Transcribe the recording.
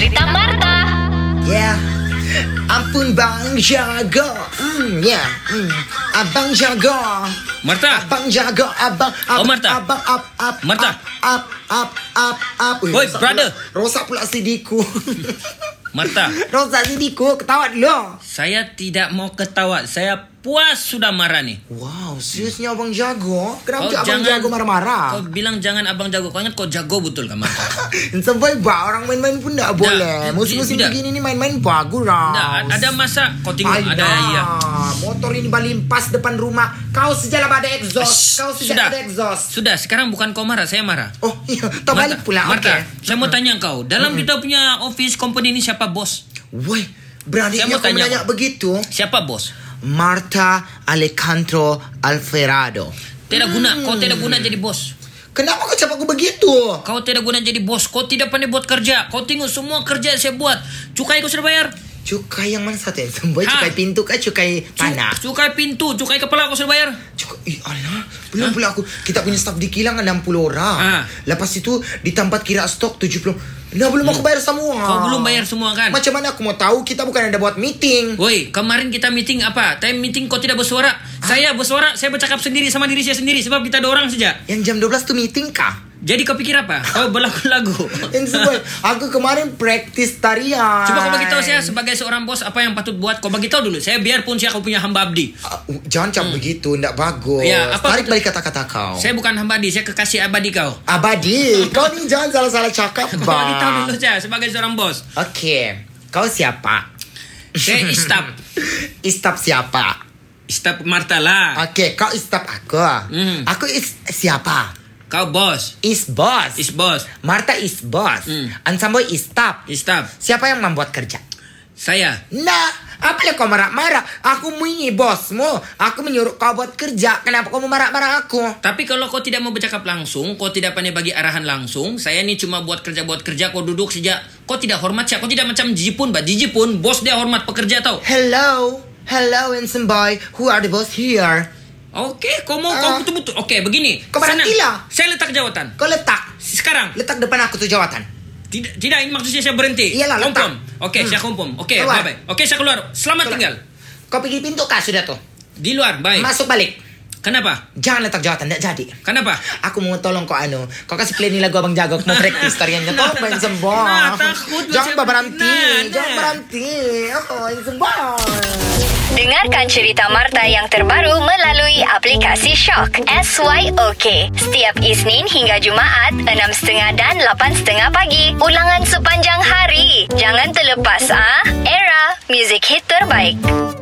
cerita Marta. Ya, ampun Bang Jago. Hmm, ya, hmm. Abang Jago. Marta. Abang Jago, abang, abang, Oh, Marta. abang, up, up, Marta. up, up, up, up. Ui, Oi, rosak brother. Pula, rosak pula CD-ku. Marta, rosak CD-ku, ketawa dulu. saya tidak mau ketawa. Saya puas sudah marah nih. Wow, seriusnya Abang Jago? Kau Kenapa abang jangan- Jago marah-marah? Kau bilang jangan abang jago. Kau ingat kau jago betul kan? Sampai bah orang main-main pun tak boleh. Musim-musim begini ni main-main bagus lah. Nah, ada masa kau tengok ada ya. Motor ini baling pas depan rumah. Kau sejalan ada exhaust. Kau Sudah. ada exhaust. Sudah, sekarang bukan kau marah, saya marah. Oh iya, tak balik pula. Marta, Okey. saya mau tanya kau. Dalam kita punya office company ini siapa bos? Woi, mau kau tanya, menanya begitu? Siapa bos? Marta Alejandro Alferado. Tidak guna, kau tidak guna jadi bos. Kenapa kau cakap aku begitu? Kau tidak guna jadi bos. Kau tidak pandai buat kerja. Kau tengok semua kerja saya buat. Cukai kau sudah bayar. Cukai yang mana satu yang semboy? Ha. Cukai pintu kah? Cukai Cu- tanah? Cukai pintu, cukai kepala kau sudah bayar. Cukup, ih alah, belum pula aku. Kita punya staff di kilang 60 orang. Ah. Lepas itu di tempat kira stok 70. Nah, belum aku bayar semua. Kau belum bayar semua kan? Macam mana aku mau tahu kita bukan ada buat meeting. Woi, kemarin kita meeting apa? Time meeting kau tidak bersuara. Saya bersuara, saya bercakap sendiri sama diri saya sendiri sebab kita ada orang saja. Yang jam 12 tu meeting kah? Jadi kau pikir apa? Kau berlagu-lagu. Aku kemarin praktis tarian. Coba kau bagi tahu saya sebagai seorang bos apa yang patut buat. Kau bagi tahu dulu. Saya biarpun saya kau punya hamba abdi. Ah, jangan cakap begitu, tidak bagus. Hmm. Ya, apa Tarik betul? balik kata-kata kau. Saya bukan hamba abdi, saya kekasih abadi kau. Abadi, kau ni jangan salah-salah cakap, Kau bagi tahu dulu saya sebagai seorang bos. Okey, kau siapa? Saya istap. Istap siapa? Istap Marta lah. Okey, kau istap aku. Hmm. Aku is siapa? Kau bos. Is boss. Is bos. Marta is boss. Hmm. Ansamboy is staff. Istap. Siapa yang membuat kerja? Saya. Nah, apa kau marah-marah? Aku ini bosmu. Aku menyuruh kau buat kerja. Kenapa kau mau marah-marah aku? Tapi kalau kau tidak mau bercakap langsung, kau tidak pandai bagi arahan langsung, saya ni cuma buat kerja buat kerja, kau duduk saja. Kau tidak hormat saya, kau tidak macam Jipun, bah Jipun, bos dia hormat pekerja tau. Hello. Hello, handsome boy. Who are the boss here? Oke, kau mau Ah. kau betul-betul. Oke, begini. Kau. Saya letak jawatan. Kau letak. Sekarang. Letak depan aku tuh jawatan. Tidak, tidak ini maksudnya saya berhenti. Iyalah, letak. Kompom. Oke, Hmm. saya kompom. Oke, Keluar. bye bye. Oke, saya keluar. Selamat Keluar. tinggal. Kau pergi pintu kah sudah tuh? Di luar, baik. Masuk balik. Kenapa? Jangan letak jawatan, tidak jadi. Kenapa? Aku mau tolong kau anu. Kau kasih play nih lagu Abang Jago. Mau praktis tariannya. Kau main sembong. Nah, takut Jangan berhenti. Nah, Jangan nah. berhenti. Oh, sembong. Dengarkan cerita Marta yang terbaru melalui aplikasi Shock SYOK. Setiap Isnin hingga Jumaat, 6.30 dan 8.30 pagi. Ulangan sepanjang hari. Jangan terlepas ah. Era, music hit terbaik.